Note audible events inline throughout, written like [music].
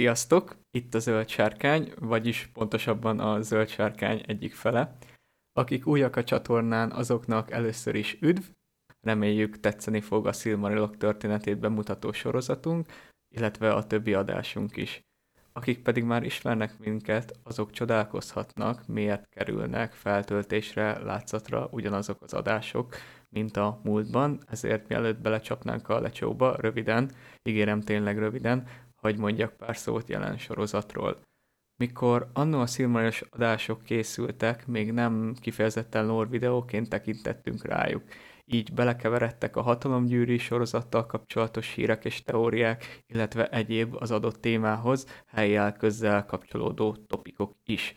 Sziasztok! Itt a Zöld Sárkány, vagyis pontosabban a Zöld Sárkány egyik fele. Akik újak a csatornán, azoknak először is üdv, reméljük tetszeni fog a Silmarilok történetét bemutató sorozatunk, illetve a többi adásunk is. Akik pedig már ismernek minket, azok csodálkozhatnak, miért kerülnek feltöltésre, látszatra ugyanazok az adások, mint a múltban, ezért mielőtt belecsapnánk a lecsóba, röviden, ígérem tényleg röviden, hogy mondjak pár szót jelen sorozatról. Mikor annó a Silmarils adások készültek, még nem kifejezetten lore videóként tekintettünk rájuk. Így belekeveredtek a hatalomgyűri sorozattal kapcsolatos hírek és teóriák, illetve egyéb az adott témához helyjel közzel kapcsolódó topikok is.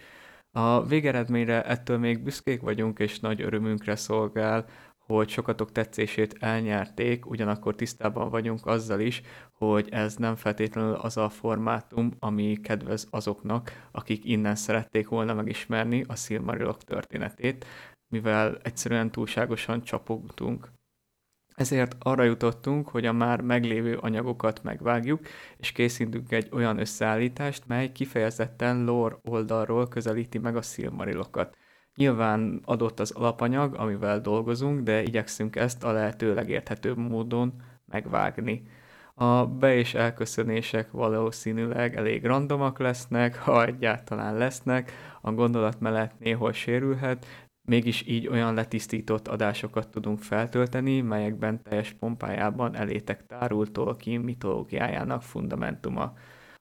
A végeredményre ettől még büszkék vagyunk, és nagy örömünkre szolgál, hogy sokatok tetszését elnyerték, ugyanakkor tisztában vagyunk azzal is, hogy ez nem feltétlenül az a formátum, ami kedvez azoknak, akik innen szerették volna megismerni a Silmarilok történetét, mivel egyszerűen túlságosan csapogtunk. Ezért arra jutottunk, hogy a már meglévő anyagokat megvágjuk, és készítünk egy olyan összeállítást, mely kifejezetten lore oldalról közelíti meg a Silmarilokat. Nyilván adott az alapanyag, amivel dolgozunk, de igyekszünk ezt a lehető legérthetőbb módon megvágni. A be- és elköszönések valószínűleg elég randomak lesznek, ha egyáltalán lesznek, a gondolat mellett néhol sérülhet, mégis így olyan letisztított adásokat tudunk feltölteni, melyekben teljes pompájában elétek tárul Tolkien mitológiájának fundamentuma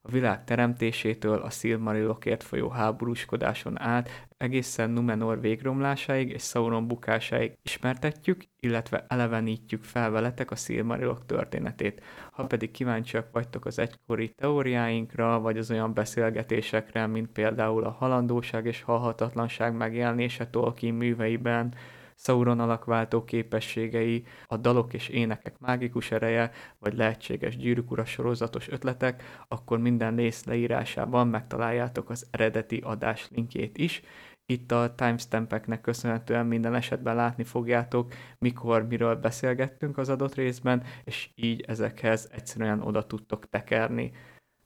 a világ teremtésétől a Silmarilokért folyó háborúskodáson át egészen Numenor végromlásáig és Sauron bukásáig ismertetjük, illetve elevenítjük fel veletek a Silmarilok történetét. Ha pedig kíváncsiak vagytok az egykori teóriáinkra, vagy az olyan beszélgetésekre, mint például a halandóság és halhatatlanság megjelenése Tolkien műveiben, Sauron alakváltó képességei, a dalok és énekek mágikus ereje, vagy lehetséges gyűrűk sorozatos ötletek, akkor minden rész leírásában megtaláljátok az eredeti adás linkjét is, itt a timestampeknek köszönhetően minden esetben látni fogjátok, mikor, miről beszélgettünk az adott részben, és így ezekhez egyszerűen oda tudtok tekerni.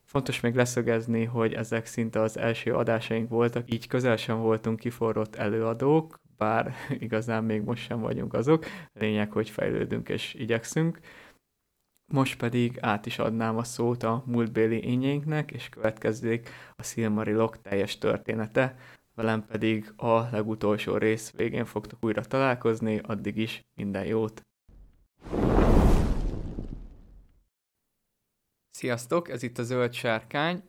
Fontos még leszögezni, hogy ezek szinte az első adásaink voltak, így közel sem voltunk kiforrott előadók, bár [laughs] igazán még most sem vagyunk azok. Lényeg, hogy fejlődünk és igyekszünk. Most pedig át is adnám a szót a múltbéli ényeinknek, és következzék a Silmarilok teljes története. Velem pedig a legutolsó rész végén fogtok újra találkozni, addig is minden jót! Sziasztok, ez itt a Zöld Sárkány,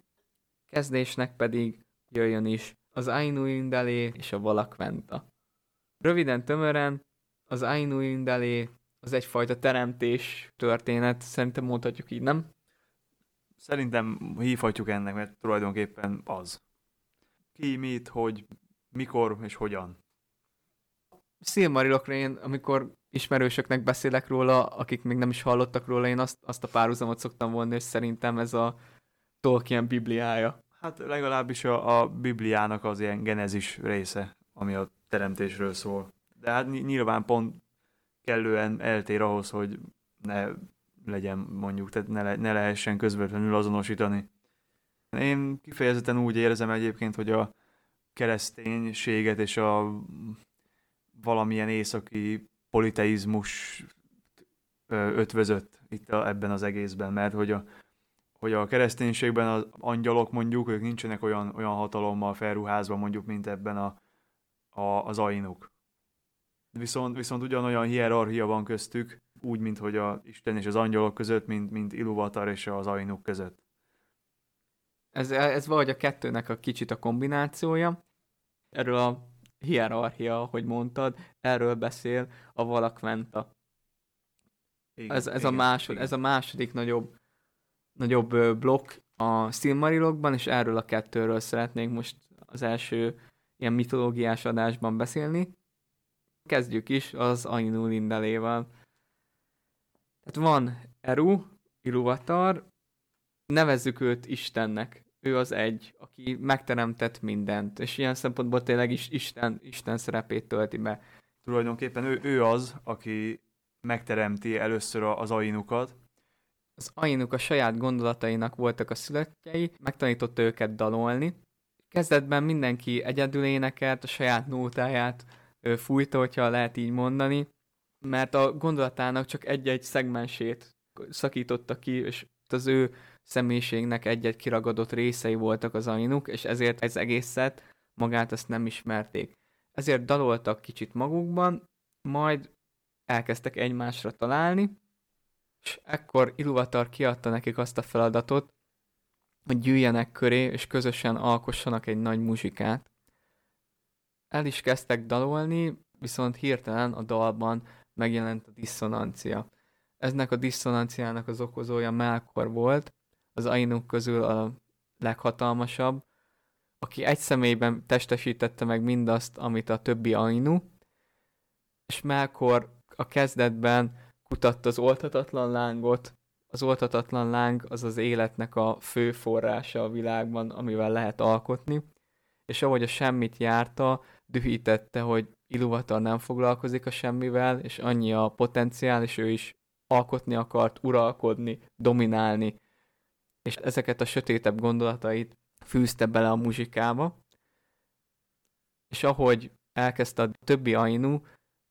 kezdésnek pedig jöjjön is az Ainu Indalé és a Valakventa. Röviden, tömören, az Ainu Indalé az egyfajta teremtés történet, szerintem mondhatjuk így, nem? Szerintem hívhatjuk ennek, mert tulajdonképpen az. Ki, mit, hogy, mikor és hogyan. Silmarilokra én, amikor ismerősöknek beszélek róla, akik még nem is hallottak róla, én azt, azt a párhuzamot szoktam vonni, és szerintem ez a Tolkien bibliája. Hát legalábbis a, a bibliának az ilyen genezis része, ami a teremtésről szól. De hát nyilván pont kellően eltér ahhoz, hogy ne legyen mondjuk, tehát ne, le, ne lehessen közvetlenül azonosítani. Én kifejezetten úgy érzem egyébként, hogy a kereszténységet és a valamilyen északi politeizmus ötvözött itt a, ebben az egészben, mert hogy a, hogy a kereszténységben az angyalok mondjuk, ők nincsenek olyan, olyan hatalommal felruházva mondjuk, mint ebben a a, az ainuk. Viszont, viszont ugyanolyan hierarchia van köztük, úgy, mint hogy a Isten és az angyalok között, mint, mint Iluvatar és az ainuk között. Ez, ez valahogy a kettőnek a kicsit a kombinációja. Erről a hierarchia, ahogy mondtad, erről beszél a Valakventa. Igen, ez, ez, igen, a másod, igen. ez a második nagyobb, nagyobb blokk a Silmarilokban, és erről a kettőről szeretnénk most az első ilyen mitológiás adásban beszélni. Kezdjük is az Ainu Lindelével. Tehát van Eru, Iluvatar, nevezzük őt Istennek. Ő az egy, aki megteremtett mindent, és ilyen szempontból tényleg is Isten, Isten szerepét tölti be. Tulajdonképpen ő, ő az, aki megteremti először az ainukat, Az Ainuk a saját gondolatainak voltak a születjei, megtanította őket dalolni. Kezdetben mindenki egyedül énekelt, a saját nótáját fújta, hogyha lehet így mondani, mert a gondolatának csak egy-egy szegmensét szakította ki, és az ő személyiségnek egy-egy kiragadott részei voltak az Ainuk, és ezért ez egészet magát azt nem ismerték. Ezért daloltak kicsit magukban, majd elkezdtek egymásra találni, és ekkor Iluvatar kiadta nekik azt a feladatot, hogy gyűjjenek köré, és közösen alkossanak egy nagy muzsikát. El is kezdtek dalolni, viszont hirtelen a dalban megjelent a diszonancia. Eznek a diszonanciának az okozója Melkor volt, az Ainuk közül a leghatalmasabb, aki egy személyben testesítette meg mindazt, amit a többi Ainu, és Melkor a kezdetben kutatta az oltatatlan lángot, az oltatatlan láng az az életnek a fő forrása a világban, amivel lehet alkotni, és ahogy a semmit járta, dühítette, hogy Iluvatar nem foglalkozik a semmivel, és annyi a potenciál, és ő is alkotni akart, uralkodni, dominálni, és ezeket a sötétebb gondolatait fűzte bele a muzsikába, és ahogy elkezdte a többi Ainu,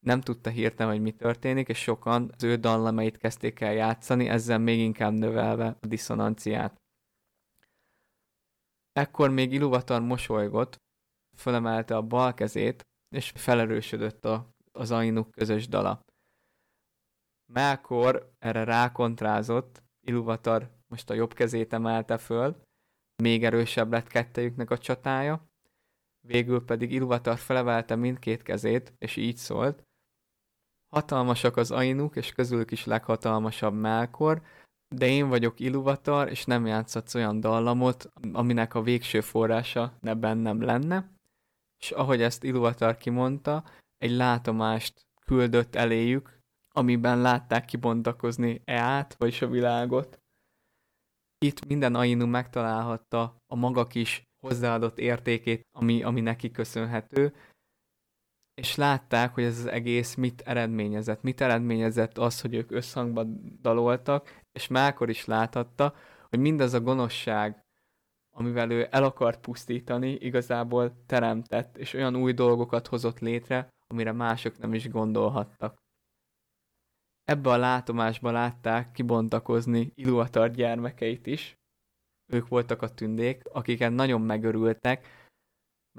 nem tudta hirtelen, hogy mi történik, és sokan az ő dallamait kezdték el játszani, ezzel még inkább növelve a diszonanciát. Ekkor még Iluvatar mosolygott, fölemelte a bal kezét, és felerősödött a, az Ainuk közös dala. Melkor erre rákontrázott, Iluvatar most a jobb kezét emelte föl, még erősebb lett kettejüknek a csatája, végül pedig Iluvatar felemelte mindkét kezét, és így szólt, Hatalmasak az Ainuk, és közülük is leghatalmasabb Melkor, de én vagyok Iluvatar, és nem játszhatsz olyan dallamot, aminek a végső forrása ne bennem lenne. És ahogy ezt Iluvatar kimondta, egy látomást küldött eléjük, amiben látták kibontakozni Eát, vagyis a világot. Itt minden Ainu megtalálhatta a maga kis hozzáadott értékét, ami, ami neki köszönhető, és látták, hogy ez az egész mit eredményezett. Mit eredményezett az, hogy ők összhangban daloltak, és Mákor is láthatta, hogy mindaz a gonoszság, amivel ő el akart pusztítani, igazából teremtett, és olyan új dolgokat hozott létre, amire mások nem is gondolhattak. Ebbe a látomásba látták kibontakozni Iluatar gyermekeit is. Ők voltak a tündék, akiken nagyon megörültek,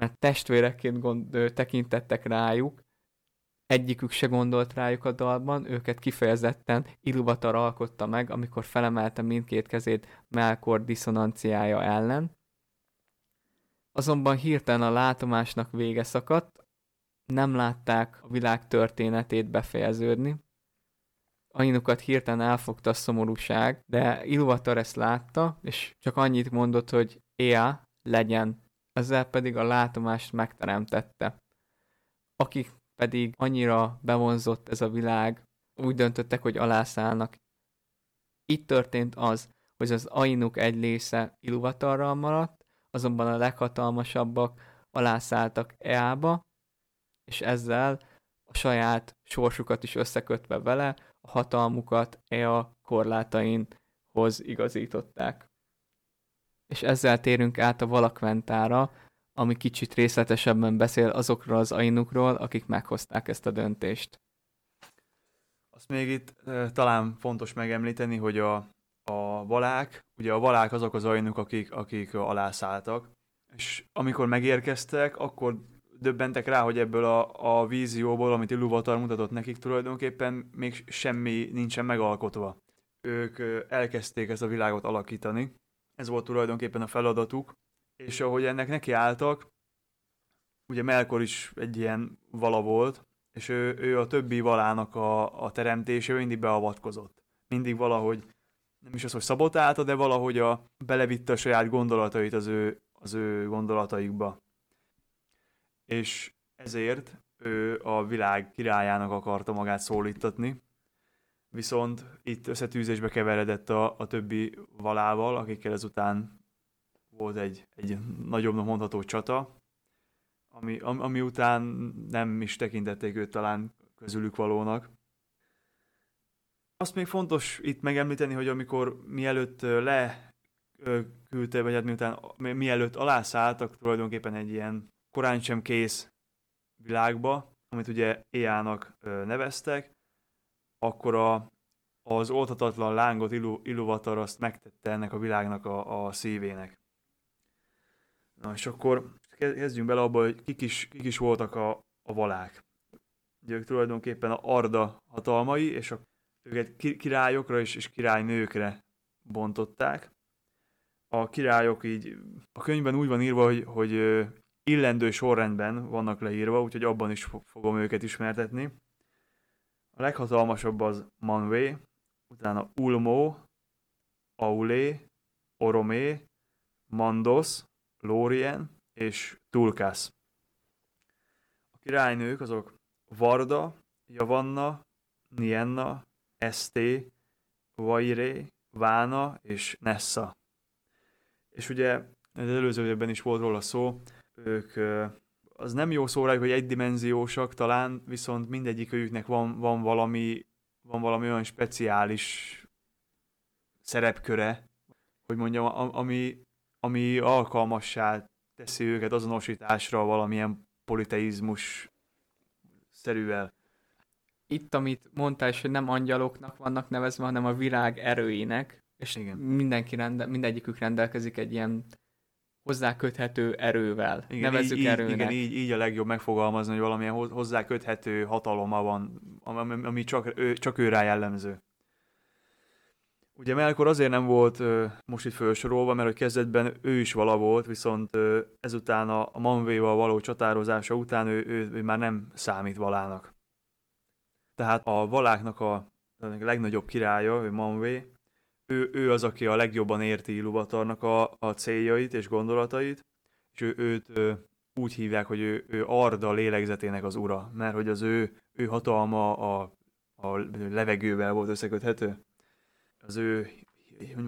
mert testvéreként gond, tekintettek rájuk, egyikük se gondolt rájuk a dalban, őket kifejezetten Iluvatar alkotta meg, amikor felemelte mindkét kezét Melkor diszonanciája ellen. Azonban hirtelen a látomásnak vége szakadt, nem látták a világ történetét befejeződni. Ainukat hirtelen elfogta a szomorúság, de Iluvatar ezt látta, és csak annyit mondott, hogy Ea, legyen ezzel pedig a látomást megteremtette. Akik pedig annyira bevonzott ez a világ, úgy döntöttek, hogy alászállnak. Itt történt az, hogy az Ainuk egy része Iluvatarral maradt, azonban a leghatalmasabbak alászálltak Eába, és ezzel a saját sorsukat is összekötve vele, a hatalmukat Ea korlátainhoz igazították és ezzel térünk át a Valakventára, ami kicsit részletesebben beszél azokról az ainukról, akik meghozták ezt a döntést. Azt még itt e, talán fontos megemlíteni, hogy a, a valák, ugye a valák azok az ainuk, akik, akik alászálltak, és amikor megérkeztek, akkor döbbentek rá, hogy ebből a, a vízióból, amit Iluvatar mutatott nekik tulajdonképpen még semmi nincsen megalkotva. Ők elkezdték ezt a világot alakítani, ez volt tulajdonképpen a feladatuk, és ahogy ennek nekiálltak, ugye Melkor is egy ilyen vala volt, és ő, ő a többi valának a, a teremtése mindig beavatkozott. Mindig valahogy, nem is az, hogy szabotálta, de valahogy a, belevitte a saját gondolatait az ő, az ő gondolataikba. És ezért ő a világ királyának akarta magát szólítatni, viszont itt összetűzésbe keveredett a, a többi valával, akikkel ezután volt egy, egy nagyobbnak mondható csata, ami, ami után nem is tekintették őt talán közülük valónak. Azt még fontos itt megemlíteni, hogy amikor mielőtt le küldte, vagy hát miután, mielőtt alászálltak tulajdonképpen egy ilyen korán sem kész világba, amit ugye Éjának neveztek, akkor a, az oldhatatlan lángot Ilu, Iluvatar azt megtette ennek a világnak a, a szívének. Na és akkor kezdjünk bele abba, hogy kik is, kik is voltak a, a valák. Ugye ők tulajdonképpen a Arda hatalmai, és a, őket királyokra és, és királynőkre bontották. A királyok így, a könyvben úgy van írva, hogy, hogy illendő sorrendben vannak leírva, úgyhogy abban is fogom őket ismertetni. A leghatalmasabb az Manwë, utána Ulmo, Aulé, Oromé, Mandos, Lórien és Tulkász. A királynők azok Varda, Javanna, Nienna, Esté, Vairé, Vána és Nessa. És ugye az előző évben is volt róla szó, ők az nem jó szó rájuk, hogy egydimenziósak talán, viszont mindegyik őjüknek van, van, valami, van valami olyan speciális szerepköre, hogy mondjam, ami, ami alkalmassá teszi őket azonosításra valamilyen politeizmus szerűvel. Itt, amit mondtál, és hogy nem angyaloknak vannak nevezve, hanem a világ erőinek, és Igen. Mindenki rende, mindegyikük rendelkezik egy ilyen hozzá köthető erővel. Igen, Nevezzük így, erőnek. Igen, így, így a legjobb megfogalmazni, hogy valamilyen hozzá köthető hataloma van, ami csak, ő, csak ő rá jellemző. Ugye Melkor azért nem volt ö, most itt felsorolva, mert hogy kezdetben ő is vala volt, viszont ö, ezután a, a Manvéval való csatározása után ő, ő, ő már nem számít valának. Tehát a valáknak a, a legnagyobb királya, ő Manvé, ő, ő az, aki a legjobban érti Iluvatarnak a, a céljait és gondolatait, és ő, őt ő, úgy hívják, hogy ő, ő Arda lélegzetének az ura, mert hogy az ő, ő hatalma a, a levegővel volt összeköthető. Az ő,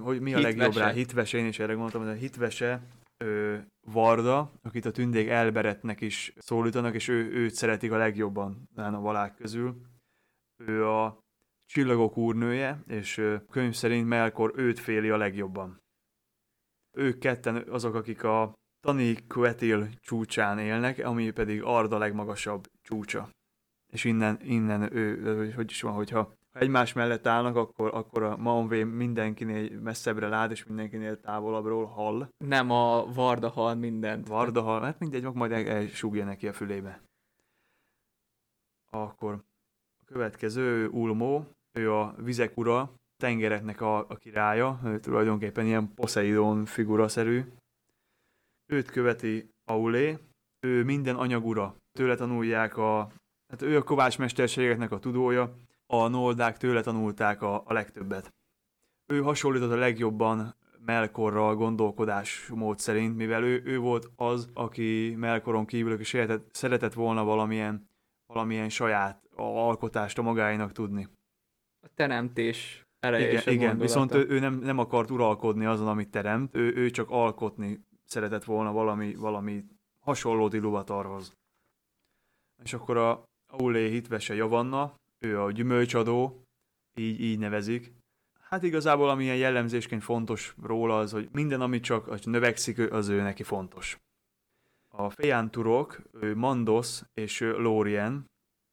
hogy mi a hitvese. legjobb rá, hitvese, én is erre gondoltam, hogy a hitvese ő, Varda, akit a tündék Elberetnek is szólítanak, és ő, őt szeretik a legjobban a valák közül. Ő a Csillagok úrnője, és könyv szerint Melkor őt féli a legjobban. Ők ketten azok, akik a Tani Quetil csúcsán élnek, ami pedig Arda legmagasabb csúcsa. És innen, innen ő, hogy is van, hogyha ha egymás mellett állnak, akkor, akkor a Manvé mindenkinél messzebbre lát, és mindenkinél távolabbról hall. Nem, a Varda hall mindent. Varda hall, hát mindegy, majd elsúgja neki a fülébe. Akkor a következő Ulmo, ő a vizek ura, tengereknek a, a királya, ő tulajdonképpen ilyen Poseidon figuraszerű. Őt követi Aulé, ő minden anyagura. Tőle tanulják a, hát ő a kovács mesterségeknek a tudója, a noldák tőle tanulták a, a legtöbbet. Ő hasonlított a legjobban Melkorra a gondolkodás mód szerint, mivel ő, ő volt az, aki Melkoron kívül, aki szeretett, szeretett volna valamilyen, valamilyen saját alkotást a magáinak tudni a teremtés ereje igen, igen viszont ő, ő nem, nem akart uralkodni azon, amit teremt, ő, ő csak alkotni szeretett volna valami, valami hasonló Iluvatarhoz. És akkor a Aulé hitvese Javanna, ő a gyümölcsadó, így, így nevezik. Hát igazából amilyen jellemzésként fontos róla az, hogy minden, ami csak hogy növekszik, az ő neki fontos. A fejánturok, ő Mandos és Lórien,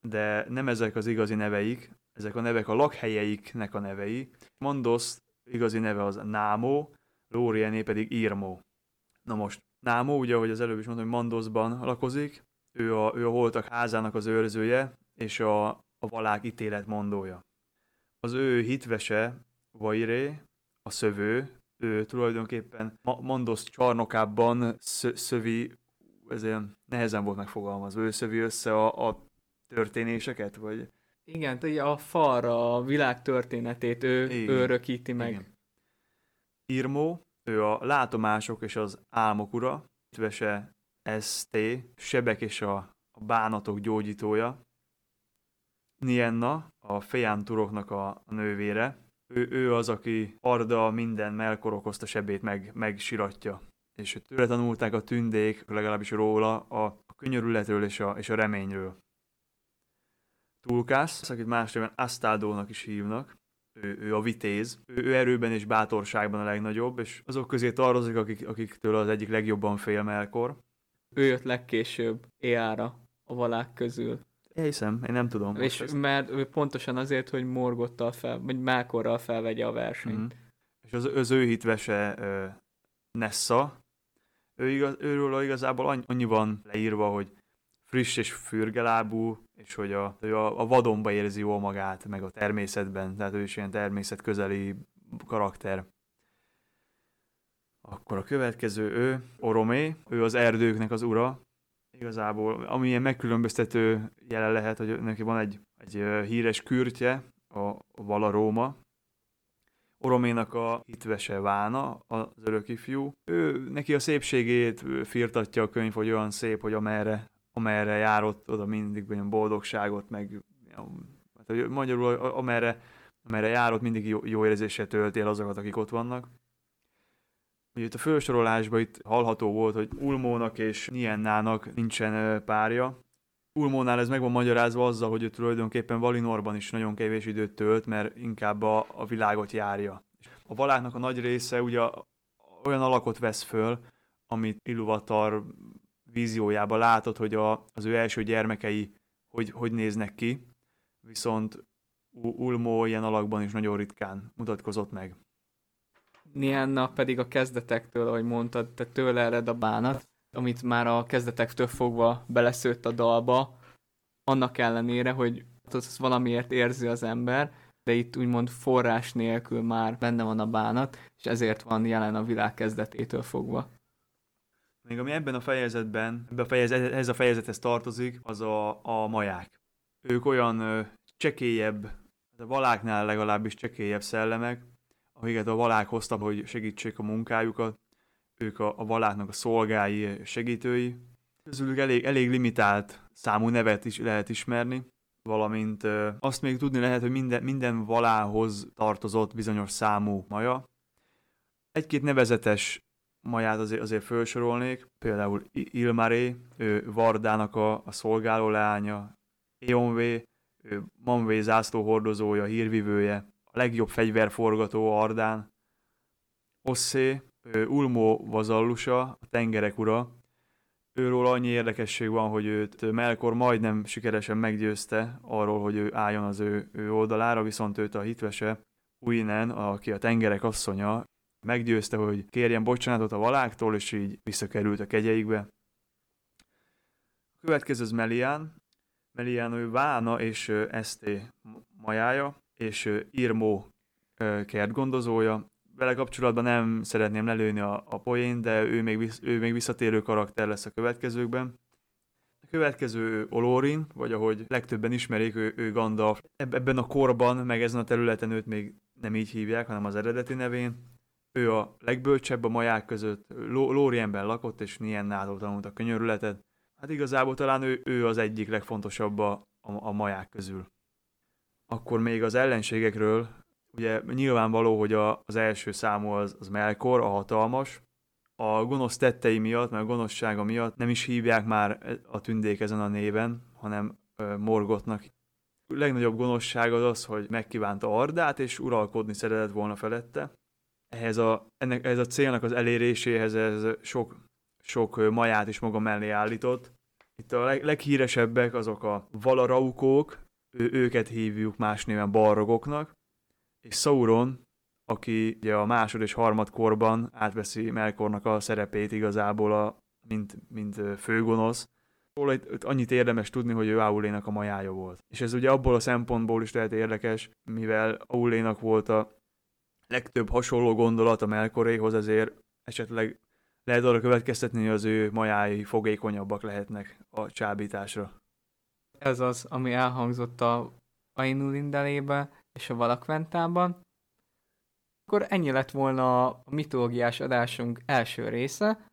de nem ezek az igazi neveik, ezek a nevek a lakhelyeiknek a nevei. Mondos igazi neve az Námó, Lóriené pedig Irmó. Na most, Námó, ugye, ahogy az előbb is mondtam, hogy Mandosban lakozik, ő a, ő a holtak házának az őrzője, és a, a valák ítélet mondója. Az ő hitvese, Vairé, a szövő, ő tulajdonképpen Mandos csarnokában szövi, ezért nehezen volt megfogalmazva, ő szövi össze a, a történéseket, vagy igen, ugye a falra a világ történetét ő, Igen. ő örökíti meg. Igen. Irmó, ő a látomások és az álmok ura, Tvese ST, sebek és a, a bánatok gyógyítója. Nienna, a fejánturoknak a, a nővére. Ő, ő az, aki Arda minden Melkor okozta sebét meg, megsiratja. És tőle tanulták a tündék, legalábbis róla, a, a könyörületről és a, és a reményről. Tulkász, akit más néven Astádónak is hívnak. ő, ő a vitéz, ő, ő erőben és bátorságban a legnagyobb, és azok közé tartozik, akik, akiktől az egyik legjobban fél Melkor. Ő jött legkésőbb éjjára a valák közül. Hiszem, én nem tudom. És ezt. mert ő pontosan azért, hogy Morgottal fel, vagy Melkorral felvegye a versenyt. Mm-hmm. És az, az ő hitvese uh, Nessa, ő igaz, őről igazából annyi van leírva, hogy friss és fürgelábú, és hogy a, a, a vadonba érzi jól magát, meg a természetben, tehát ő is ilyen természet közeli karakter. Akkor a következő ő, Oromé, ő az erdőknek az ura, igazából, ami ilyen megkülönböztető jelen lehet, hogy neki van egy, egy híres kürtje, a Valaróma, Oroménak a hitvese Vána, az örök ifjú. Ő, neki a szépségét firtatja a könyv, hogy olyan szép, hogy amerre, amerre járott, oda mindig olyan boldogságot, meg hát, hogy magyarul amerre, amerre járott, mindig jó, jó érzéssel tölti el azokat, akik ott vannak. Ugye itt a felsorolásban itt hallható volt, hogy Ulmónak és Niennának nincsen párja. Ulmónál ez meg van magyarázva azzal, hogy ő tulajdonképpen Valinorban is nagyon kevés időt tölt, mert inkább a, a világot járja. A valáknak a nagy része ugye olyan alakot vesz föl, amit Iluvatar víziójában látod, hogy a, az ő első gyermekei hogy, hogy néznek ki, viszont Ulmó ilyen alakban is nagyon ritkán mutatkozott meg. Nianna pedig a kezdetektől, ahogy mondtad, te tőle ered a bánat, amit már a kezdetektől fogva beleszőtt a dalba, annak ellenére, hogy az valamiért érzi az ember, de itt úgymond forrás nélkül már benne van a bánat, és ezért van jelen a világ kezdetétől fogva. Még ami ebben a fejezetben, ebben a fejezet, ez a fejezethez tartozik, az a, a maják. Ők olyan ö, csekélyebb, a valáknál legalábbis csekélyebb szellemek, akiket a valák hoztak, hogy segítsék a munkájukat. Ők a, a valáknak a szolgái, segítői. Közülük elég, elég limitált számú nevet is lehet ismerni, valamint ö, azt még tudni lehet, hogy minden, minden valához tartozott bizonyos számú maja. Egy-két nevezetes maját azért, azért felsorolnék, például Ilmaré, ő Vardának a, a szolgáló leánya, Eonvé, ő Manvé zászló hordozója, hírvivője, a legjobb fegyverforgató Ardán, Osszé, Ulmo vazallusa, a tengerek ura. Őről annyi érdekesség van, hogy őt Melkor majdnem sikeresen meggyőzte arról, hogy ő álljon az ő, ő oldalára, viszont őt a hitvese Uinen, aki a tengerek asszonya, meggyőzte, hogy kérjen bocsánatot a valáktól, és így visszakerült a kegyeikbe. A következő az Melián. Melián ő Vána és Eszté majája és Irmó kertgondozója. Vele kapcsolatban nem szeretném lelőni a, a poén, de ő még, ő még visszatérő karakter lesz a következőkben. A következő Olorin, vagy ahogy legtöbben ismerik, ő, ő Gandalf. Ebben a korban, meg ezen a területen őt még nem így hívják, hanem az eredeti nevén. Ő a legbölcsebb a maják között, Lórienben lakott, és Niennától tanult a könyörületet. Hát igazából talán ő, ő az egyik legfontosabb a, a, a maják közül. Akkor még az ellenségekről, ugye nyilvánvaló, hogy a, az első számú az, az Melkor, a hatalmas. A gonosz tettei miatt, mert a gonoszsága miatt nem is hívják már a tündék ezen a néven, hanem ö, Morgotnak. A legnagyobb gonoszság az az, hogy megkívánta Ardát, és uralkodni szeretett volna felette. Ehhez a, ennek, ehhez a célnak az eléréséhez ez sok, sok maját is maga mellé állított. Itt a leg, leghíresebbek azok a Valaraukók, ő, őket hívjuk más néven balrogoknak, és Sauron, aki ugye a másod és harmad korban átveszi Melkornak a szerepét igazából, a, mint, mint főgonosz. Róla itt, itt annyit érdemes tudni, hogy ő Aulénak a majája volt. És ez ugye abból a szempontból is lehet érdekes, mivel Aulénak volt a legtöbb hasonló gondolat a Melkoréhoz, ezért esetleg lehet arra következtetni, hogy az ő majái fogékonyabbak lehetnek a csábításra ez az, ami elhangzott a Ainulindelébe és a Valakventában. Akkor ennyi lett volna a mitológiás adásunk első része.